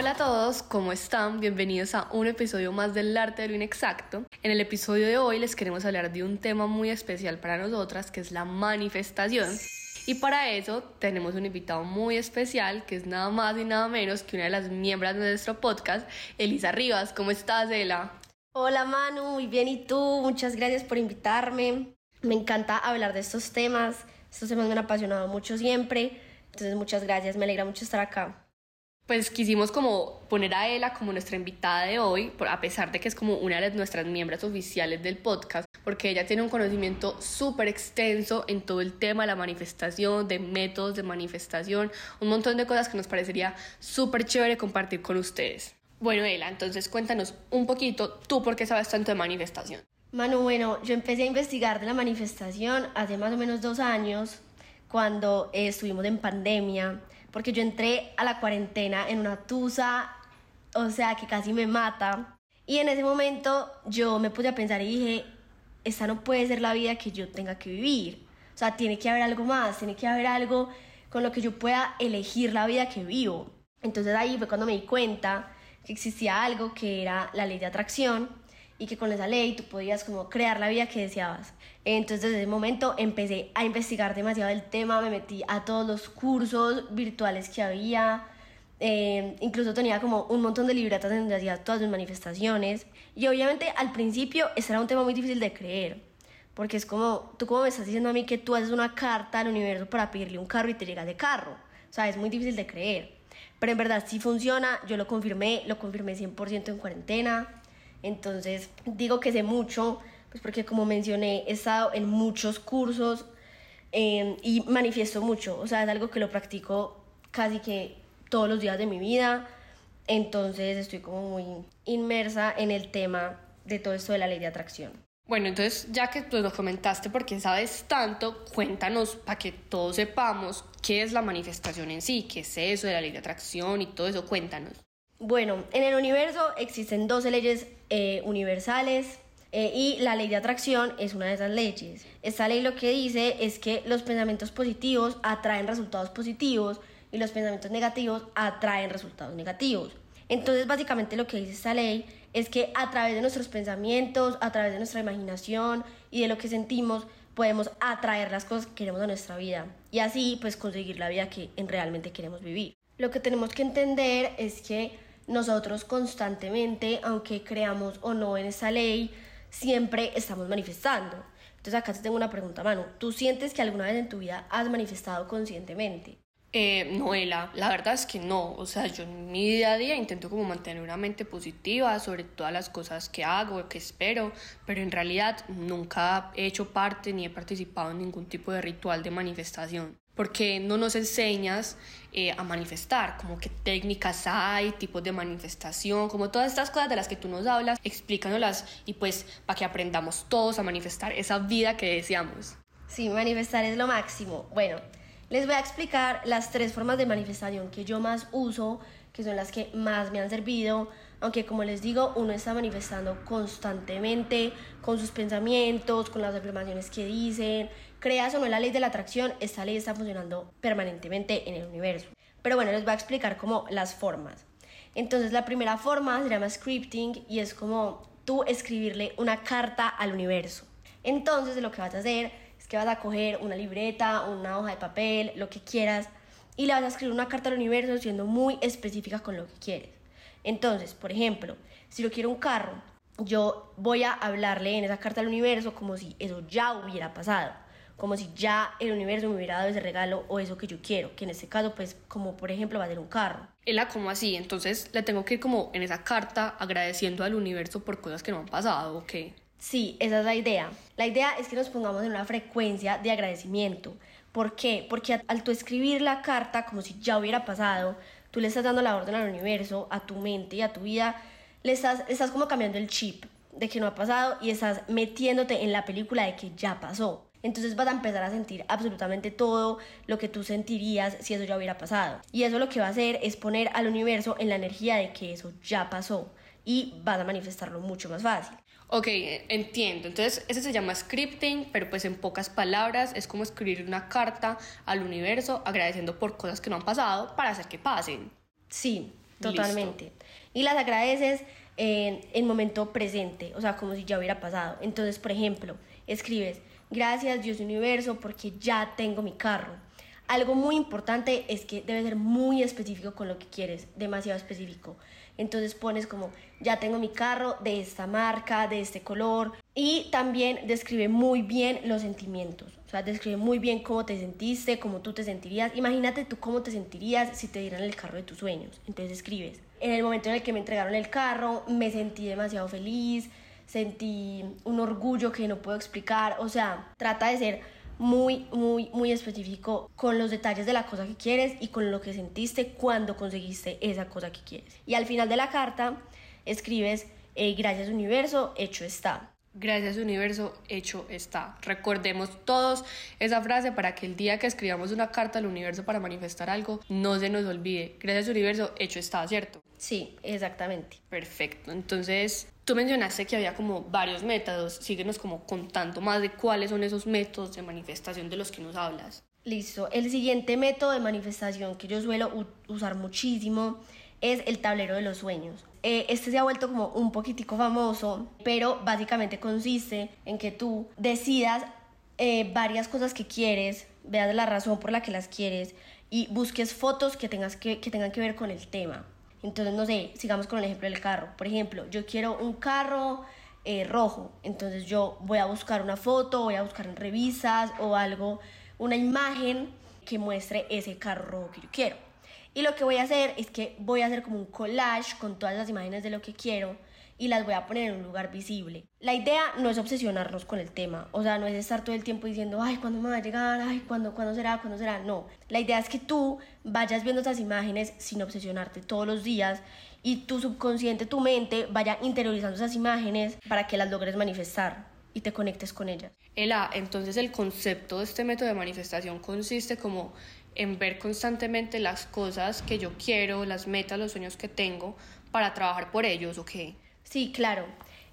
Hola a todos, ¿cómo están? Bienvenidos a un episodio más del arte de lo inexacto. En el episodio de hoy les queremos hablar de un tema muy especial para nosotras, que es la manifestación. Y para eso tenemos un invitado muy especial, que es nada más y nada menos que una de las miembros de nuestro podcast, Elisa Rivas. ¿Cómo estás, Ela? Hola Manu, muy bien. ¿Y tú? Muchas gracias por invitarme. Me encanta hablar de estos temas. Estos temas me han apasionado mucho siempre. Entonces, muchas gracias. Me alegra mucho estar acá pues quisimos como poner a Ela como nuestra invitada de hoy, a pesar de que es como una de nuestras miembros oficiales del podcast, porque ella tiene un conocimiento súper extenso en todo el tema de la manifestación, de métodos de manifestación, un montón de cosas que nos parecería súper chévere compartir con ustedes. Bueno, Ela, entonces cuéntanos un poquito, tú por qué sabes tanto de manifestación. Manu, bueno, yo empecé a investigar de la manifestación hace más o menos dos años, cuando estuvimos en pandemia porque yo entré a la cuarentena en una tusa, o sea, que casi me mata. Y en ese momento yo me puse a pensar y dije, esta no puede ser la vida que yo tenga que vivir. O sea, tiene que haber algo más, tiene que haber algo con lo que yo pueda elegir la vida que vivo. Entonces ahí fue cuando me di cuenta que existía algo que era la ley de atracción y que con esa ley tú podías como crear la vida que deseabas. Entonces desde ese momento empecé a investigar demasiado el tema, me metí a todos los cursos virtuales que había, eh, incluso tenía como un montón de libretas donde hacía todas mis manifestaciones. Y obviamente al principio este era un tema muy difícil de creer, porque es como, tú como me estás diciendo a mí que tú haces una carta al universo para pedirle un carro y te llega de carro. O sea, es muy difícil de creer. Pero en verdad sí funciona, yo lo confirmé, lo confirmé 100% en cuarentena. Entonces digo que sé mucho pues porque como mencioné, he estado en muchos cursos em, y manifiesto mucho, o sea, es algo que lo practico casi que todos los días de mi vida, entonces estoy como muy inmersa en el tema de todo esto de la ley de atracción. Bueno, entonces ya que tú lo comentaste porque sabes tanto, cuéntanos para que todos sepamos qué es la manifestación en sí, qué es eso de la ley de atracción y todo eso, cuéntanos. Bueno, en el universo existen 12 leyes eh, universales eh, y la ley de atracción es una de esas leyes. Esta ley lo que dice es que los pensamientos positivos atraen resultados positivos y los pensamientos negativos atraen resultados negativos. Entonces, básicamente lo que dice esta ley es que a través de nuestros pensamientos, a través de nuestra imaginación y de lo que sentimos, podemos atraer las cosas que queremos a nuestra vida y así pues conseguir la vida que realmente queremos vivir. Lo que tenemos que entender es que nosotros constantemente, aunque creamos o no en esa ley, siempre estamos manifestando. Entonces acá te tengo una pregunta, Manu. ¿Tú sientes que alguna vez en tu vida has manifestado conscientemente? Eh, Noela, la verdad es que no, o sea, yo en mi día a día intento como mantener una mente positiva sobre todas las cosas que hago, que espero, pero en realidad nunca he hecho parte ni he participado en ningún tipo de ritual de manifestación porque no nos enseñas eh, a manifestar, como qué técnicas hay, tipos de manifestación, como todas estas cosas de las que tú nos hablas, explícanoslas y pues para que aprendamos todos a manifestar esa vida que deseamos. Sí, manifestar es lo máximo. Bueno, les voy a explicar las tres formas de manifestación que yo más uso, que son las que más me han servido, aunque como les digo, uno está manifestando constantemente con sus pensamientos, con las afirmaciones que dicen, creas o no la ley de la atracción, esta ley está funcionando permanentemente en el universo. Pero bueno, les voy a explicar como las formas. Entonces la primera forma se llama scripting y es como tú escribirle una carta al universo. Entonces lo que vas a hacer es que vas a coger una libreta, una hoja de papel, lo que quieras, y le vas a escribir una carta al universo siendo muy específica con lo que quieres. Entonces, por ejemplo, si yo quiero un carro, yo voy a hablarle en esa carta al universo como si eso ya hubiera pasado como si ya el universo me hubiera dado ese regalo o eso que yo quiero, que en este caso pues como por ejemplo va a ser un carro. Ela, como así? Entonces le tengo que ir como en esa carta agradeciendo al universo por cosas que no han pasado, ¿o qué? Sí, esa es la idea. La idea es que nos pongamos en una frecuencia de agradecimiento. ¿Por qué? Porque al tú escribir la carta como si ya hubiera pasado, tú le estás dando la orden al universo, a tu mente y a tu vida, le estás, estás como cambiando el chip de que no ha pasado y estás metiéndote en la película de que ya pasó. Entonces vas a empezar a sentir absolutamente todo lo que tú sentirías si eso ya hubiera pasado. Y eso lo que va a hacer es poner al universo en la energía de que eso ya pasó y vas a manifestarlo mucho más fácil. Ok, entiendo. Entonces, ese se llama scripting, pero pues en pocas palabras es como escribir una carta al universo agradeciendo por cosas que no han pasado para hacer que pasen. Sí, Totalmente. Y las agradeces en, en momento presente, o sea, como si ya hubiera pasado. Entonces, por ejemplo, escribes, gracias Dios Universo porque ya tengo mi carro. Algo muy importante es que debe ser muy específico con lo que quieres, demasiado específico. Entonces pones como, ya tengo mi carro de esta marca, de este color. Y también describe muy bien los sentimientos. O sea, describe muy bien cómo te sentiste, cómo tú te sentirías. Imagínate tú cómo te sentirías si te dieran el carro de tus sueños. Entonces escribes, en el momento en el que me entregaron el carro, me sentí demasiado feliz, sentí un orgullo que no puedo explicar. O sea, trata de ser muy, muy, muy específico con los detalles de la cosa que quieres y con lo que sentiste cuando conseguiste esa cosa que quieres. Y al final de la carta escribes, eh, gracias universo, hecho está. Gracias universo, hecho está. Recordemos todos esa frase para que el día que escribamos una carta al universo para manifestar algo, no se nos olvide. Gracias universo, hecho está, ¿cierto? Sí, exactamente. Perfecto. Entonces, tú mencionaste que había como varios métodos. Síguenos como contando más de cuáles son esos métodos de manifestación de los que nos hablas. Listo. El siguiente método de manifestación que yo suelo usar muchísimo es el tablero de los sueños. Eh, este se ha vuelto como un poquitico famoso, pero básicamente consiste en que tú decidas eh, varias cosas que quieres, veas la razón por la que las quieres y busques fotos que, tengan que ver con el tema. Entonces, no sé, sigamos con el ejemplo del carro. Por ejemplo, yo quiero un carro eh, rojo, entonces yo voy a buscar una foto, voy a buscar en revistas o algo, una imagen que muestre ese carro rojo que yo quiero. Y lo que voy a hacer es que voy a hacer como un collage con todas las imágenes de lo que quiero y las voy a poner en un lugar visible. La idea no es obsesionarnos con el tema, o sea, no es estar todo el tiempo diciendo, ay, ¿cuándo me va a llegar? Ay, ¿cuándo, ¿cuándo será? ¿Cuándo será? No, la idea es que tú vayas viendo esas imágenes sin obsesionarte todos los días y tu subconsciente, tu mente, vaya interiorizando esas imágenes para que las logres manifestar y te conectes con ellas. Ela, entonces el concepto de este método de manifestación consiste como en ver constantemente las cosas que yo quiero, las metas, los sueños que tengo para trabajar por ellos, ¿o? Sí, claro.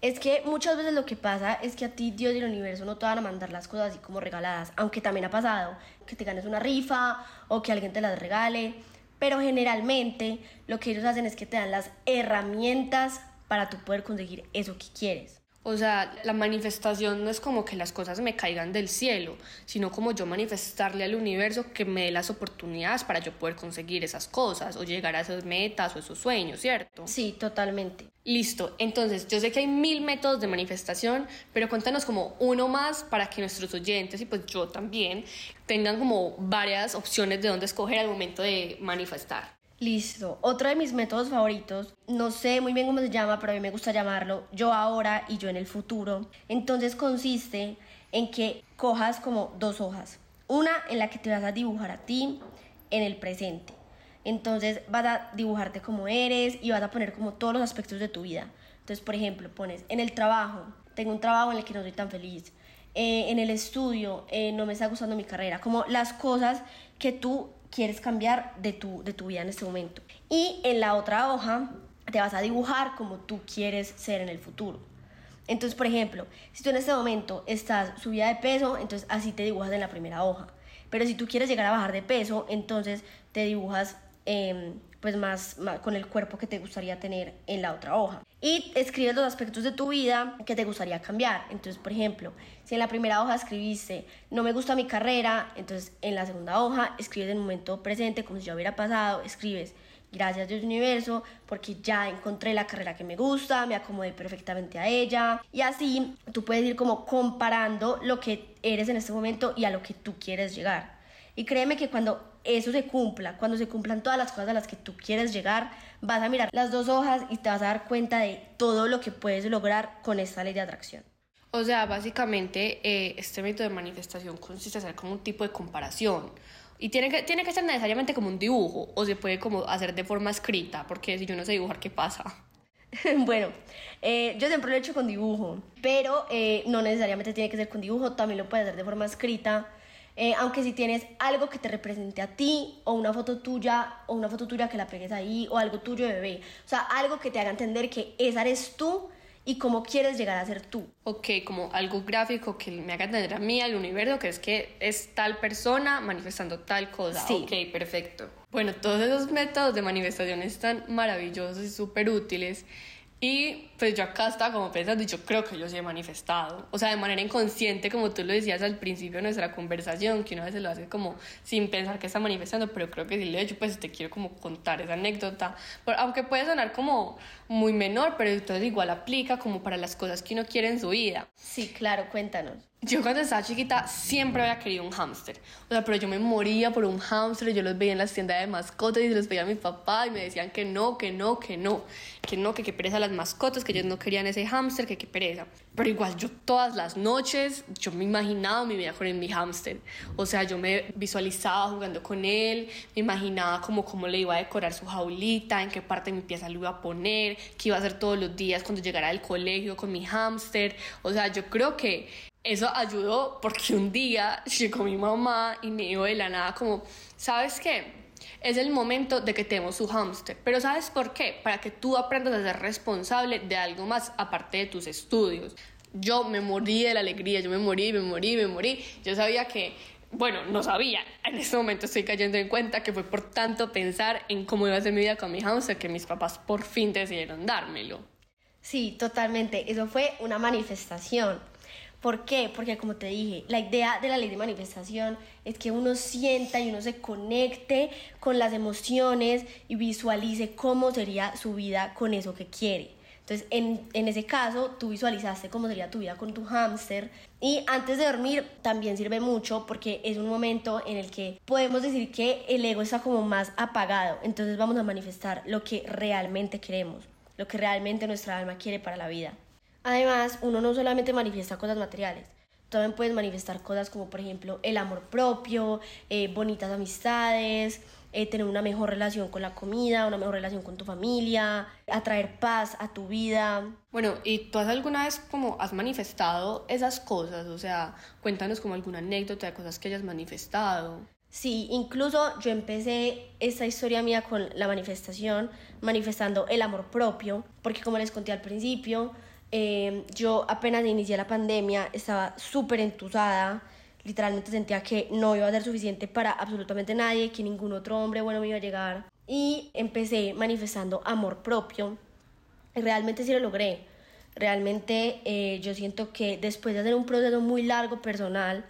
Es que muchas veces lo que pasa es que a ti Dios y el universo no te van a mandar las cosas así como regaladas, aunque también ha pasado que te ganes una rifa o que alguien te las regale, pero generalmente lo que ellos hacen es que te dan las herramientas para tú poder conseguir eso que quieres. O sea, la manifestación no es como que las cosas me caigan del cielo, sino como yo manifestarle al universo que me dé las oportunidades para yo poder conseguir esas cosas o llegar a esas metas o esos sueños, ¿cierto? Sí, totalmente. Listo, entonces yo sé que hay mil métodos de manifestación, pero cuéntanos como uno más para que nuestros oyentes y pues yo también tengan como varias opciones de dónde escoger al momento de manifestar. Listo. Otro de mis métodos favoritos, no sé muy bien cómo se llama, pero a mí me gusta llamarlo yo ahora y yo en el futuro. Entonces consiste en que cojas como dos hojas. Una en la que te vas a dibujar a ti en el presente. Entonces vas a dibujarte como eres y vas a poner como todos los aspectos de tu vida. Entonces, por ejemplo, pones en el trabajo, tengo un trabajo en el que no soy tan feliz. Eh, en el estudio, eh, no me está gustando mi carrera. Como las cosas que tú quieres cambiar de tu, de tu vida en este momento. Y en la otra hoja te vas a dibujar como tú quieres ser en el futuro. Entonces, por ejemplo, si tú en este momento estás subida de peso, entonces así te dibujas en la primera hoja. Pero si tú quieres llegar a bajar de peso, entonces te dibujas em, pues más, con el cuerpo que te gustaría tener en la otra hoja. Y escribes los aspectos de tu vida que te gustaría cambiar. Entonces, por ejemplo, si en la primera hoja escribiste no me gusta mi carrera, entonces en la segunda hoja escribes el momento presente como si ya hubiera pasado, escribes gracias Dios universo porque ya encontré la carrera que me gusta, me acomodé perfectamente a ella y así tú puedes ir como comparando lo que eres en este momento y a lo que tú quieres llegar. Y créeme que cuando eso se cumpla, cuando se cumplan todas las cosas a las que tú quieres llegar, vas a mirar las dos hojas y te vas a dar cuenta de todo lo que puedes lograr con esta ley de atracción. O sea, básicamente eh, este método de manifestación consiste en hacer como un tipo de comparación. Y tiene que, tiene que ser necesariamente como un dibujo o se puede como hacer de forma escrita, porque si yo no sé dibujar, ¿qué pasa? bueno, eh, yo siempre lo he hecho con dibujo, pero eh, no necesariamente tiene que ser con dibujo, también lo puedes hacer de forma escrita. Eh, aunque si tienes algo que te represente a ti, o una foto tuya, o una foto tuya que la pegues ahí, o algo tuyo de bebé. O sea, algo que te haga entender que esa eres tú y cómo quieres llegar a ser tú. Ok, como algo gráfico que me haga entender a mí, al universo, que es que es tal persona manifestando tal cosa. Sí. Ok, perfecto. Bueno, todos esos métodos de manifestación están maravillosos y súper útiles. Y pues yo acá estaba como pensando y yo creo que yo sí he manifestado, o sea, de manera inconsciente, como tú lo decías al principio de nuestra conversación, que una vez lo hace como sin pensar que está manifestando, pero creo que sí lo he hecho, pues te quiero como contar esa anécdota, aunque puede sonar como muy menor, pero entonces igual aplica como para las cosas que uno quiere en su vida. Sí, claro, cuéntanos. Yo cuando estaba chiquita siempre había querido un hámster. O sea, pero yo me moría por un hámster. Yo los veía en las tiendas de mascotas y los veía a mi papá y me decían que no, que no, que no. Que no, que qué pereza las mascotas, que ellos no querían ese hámster, que qué pereza. Pero igual yo todas las noches, yo me imaginaba mi vida con mi hámster. O sea, yo me visualizaba jugando con él, me imaginaba como cómo le iba a decorar su jaulita, en qué parte de mi pieza lo iba a poner, qué iba a hacer todos los días cuando llegara del colegio con mi hámster. O sea, yo creo que eso ayudó porque un día llegó mi mamá y me dijo de la nada como, ¿sabes qué? Es el momento de que tenemos su hámster. Pero ¿sabes por qué? Para que tú aprendas a ser responsable de algo más aparte de tus estudios. Yo me morí de la alegría, yo me morí, me morí, me morí. Yo sabía que, bueno, no sabía. En este momento estoy cayendo en cuenta que fue por tanto pensar en cómo iba a ser mi vida con mi hámster que mis papás por fin decidieron dármelo. Sí, totalmente. Eso fue una manifestación ¿Por qué? Porque como te dije, la idea de la ley de manifestación es que uno sienta y uno se conecte con las emociones y visualice cómo sería su vida con eso que quiere. Entonces, en, en, ese caso, tú visualizaste cómo sería tu vida con tu hámster. Y antes de dormir también sirve mucho porque es un momento en el que podemos decir que el ego está como más apagado. Entonces vamos a manifestar lo que realmente queremos, lo que realmente nuestra alma quiere para la vida. Además, uno no solamente manifiesta cosas materiales, también puedes manifestar cosas como por ejemplo el amor propio, eh, bonitas amistades, eh, tener una mejor relación con la comida, una mejor relación con tu familia, atraer paz a tu vida. Bueno, ¿y tú has alguna vez como has manifestado esas cosas? O sea, cuéntanos como alguna anécdota de cosas que hayas manifestado. Sí, incluso yo empecé esta historia mía con la manifestación, manifestando el amor propio, porque como les conté al principio, Em, yo apenas inicié la pandemia estaba súper entusada, literalmente sentía que no iba a ser suficiente para absolutamente nadie, que ningún otro hombre bueno me iba a llegar. Y empecé manifestando amor propio. Y realmente sí lo logré. Realmente eh, yo siento que después de hacer un proceso muy largo personal,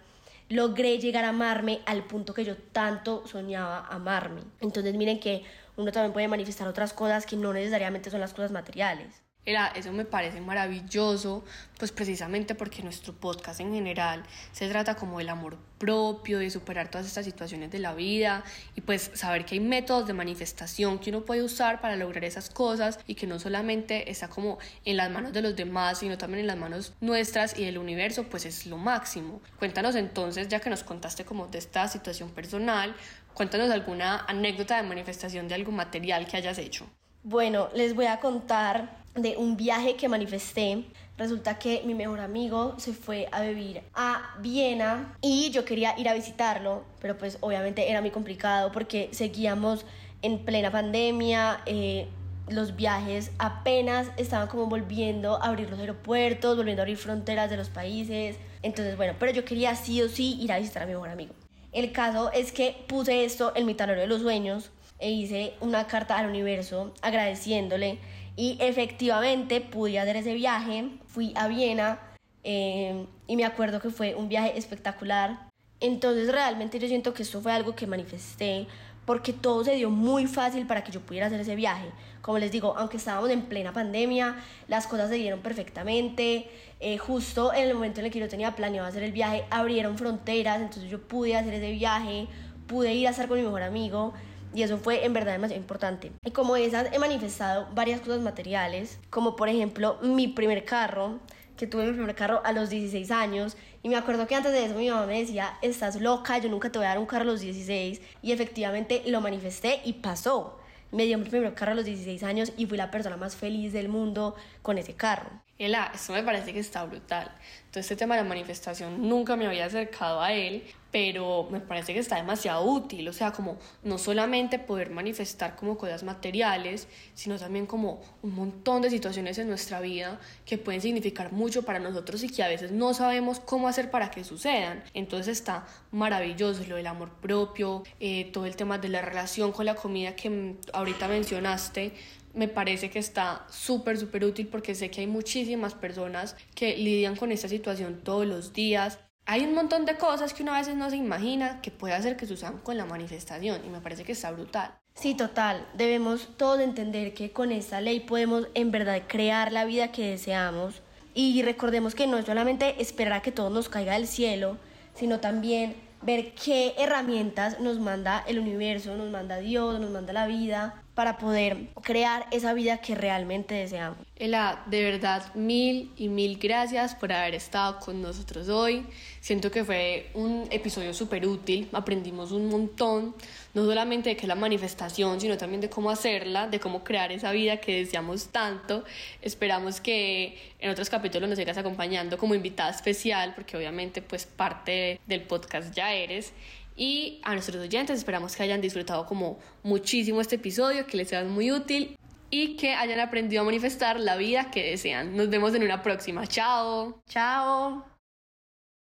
logré llegar a amarme al punto que yo tanto soñaba amarme. Entonces miren que uno también puede manifestar otras cosas que no necesariamente son las cosas materiales. Era, eso me parece maravilloso, pues precisamente porque nuestro podcast en general se trata como del amor propio, de superar todas estas situaciones de la vida y pues saber que hay métodos de manifestación que uno puede usar para lograr esas cosas y que no solamente está como en las manos de los demás, sino también en las manos nuestras y del universo, pues es lo máximo. Cuéntanos entonces, ya que nos contaste como de esta situación personal, cuéntanos alguna anécdota de manifestación de algo material que hayas hecho. Bueno, les voy a contar de un viaje que manifesté. Resulta que mi mejor amigo se fue a vivir a Viena y yo quería ir a visitarlo, pero pues obviamente era muy complicado porque seguíamos en plena pandemia, eh, los viajes apenas estaban como volviendo a abrir los aeropuertos, volviendo a abrir fronteras de los países. Entonces, bueno, pero yo quería sí o sí ir a visitar a mi mejor amigo. El caso es que puse esto en mi tablero de los sueños e hice una carta al universo agradeciéndole y efectivamente pude hacer ese viaje, fui a Viena eh, y me acuerdo que fue un viaje espectacular. Entonces realmente yo siento que esto fue algo que manifesté porque todo se dio muy fácil para que yo pudiera hacer ese viaje. Como les digo, aunque estábamos en plena pandemia, las cosas se dieron perfectamente. Eh, justo en el momento en el que yo tenía planeado hacer el viaje, abrieron fronteras, entonces yo pude hacer ese viaje, pude ir a estar con mi mejor amigo. Y eso fue en verdad demasiado importante. Y como esas he manifestado varias cosas materiales, como por ejemplo mi primer carro, que tuve mi primer carro a los 16 años. Y me acuerdo que antes de eso mi mamá me decía, estás loca, yo nunca te voy a dar un carro a los 16. Y efectivamente lo manifesté y pasó. Me dio mi primer carro a los 16 años y fui la persona más feliz del mundo con ese carro. Ela, esto me parece que está brutal. Todo este tema de la manifestación nunca me había acercado a él, pero me parece que está demasiado útil. O sea, como no solamente poder manifestar como cosas materiales, sino también como un montón de situaciones en nuestra vida que pueden significar mucho para nosotros y que a veces no sabemos cómo hacer para que sucedan. Entonces está maravilloso lo del amor propio, eh, todo el tema de la relación con la comida que ahorita mencionaste me parece que está súper, súper útil porque sé que hay muchísimas personas que lidian con esta situación todos los días. Hay un montón de cosas que una veces no se imagina que puede hacer que sucedan con la manifestación y me parece que está brutal. Sí, total. Debemos todos entender que con esta ley podemos en verdad crear la vida que deseamos y recordemos que no es solamente esperar a que todo nos caiga del cielo, sino también ver qué herramientas nos manda el universo, nos manda Dios, nos manda la vida para poder crear esa vida que realmente deseamos. Ela, de verdad, mil y mil gracias por haber estado con nosotros hoy. Siento que fue un episodio súper útil, aprendimos un montón, no solamente de qué es la manifestación, sino también de cómo hacerla, de cómo crear esa vida que deseamos tanto. Esperamos que en otros capítulos nos sigas acompañando como invitada especial, porque obviamente pues parte del podcast ya eres. Y a nuestros oyentes esperamos que hayan disfrutado como muchísimo este episodio, que les sea muy útil y que hayan aprendido a manifestar la vida que desean. Nos vemos en una próxima. Chao. Chao.